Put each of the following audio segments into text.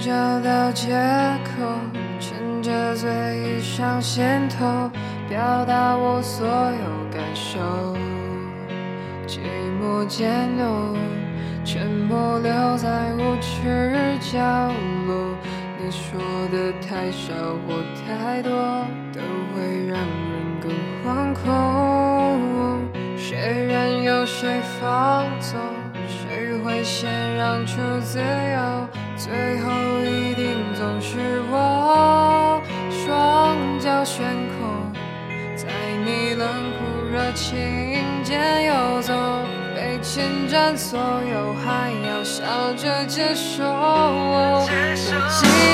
找到借口，趁着醉意上心头，表达我所有感受。寂寞渐浓，沉默留在无趣角落。你说的太少或太多，都会让人更惶恐。谁任由谁放纵，谁会先让出自由？最后一定总是我，双脚悬空，在你冷酷热情间游走，被侵占所有，还要笑着接受。我嫉妒你。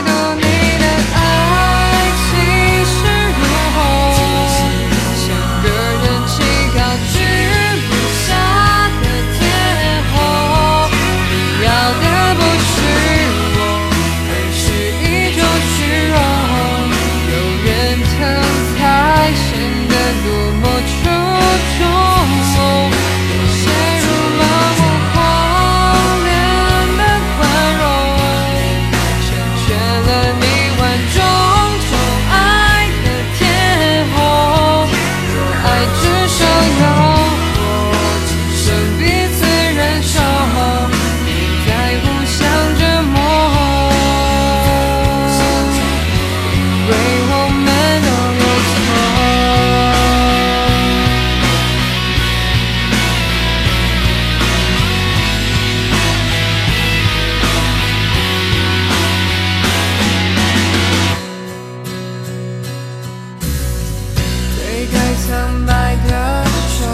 苍白的手，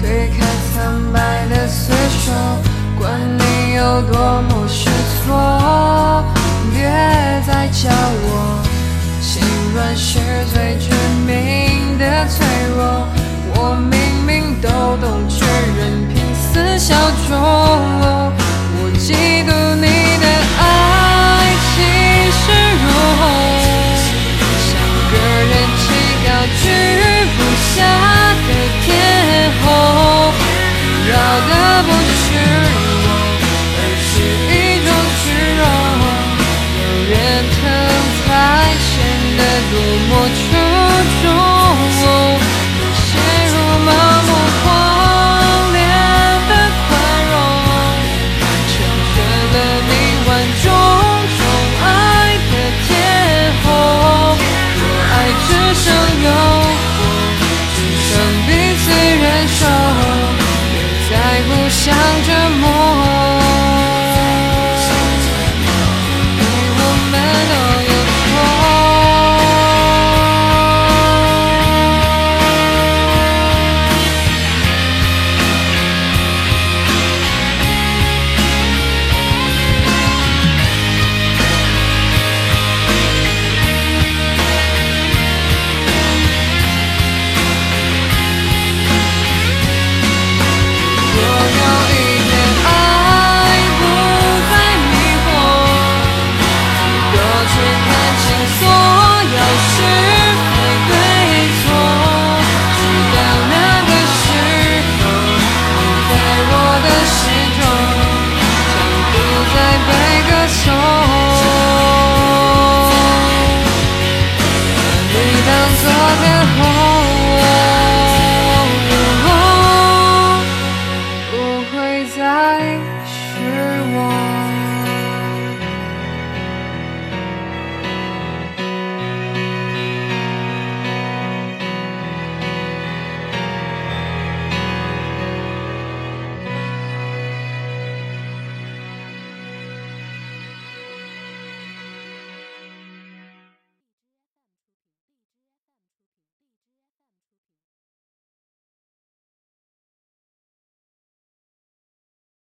推开苍白的随手，管你有多么失措。向着梦。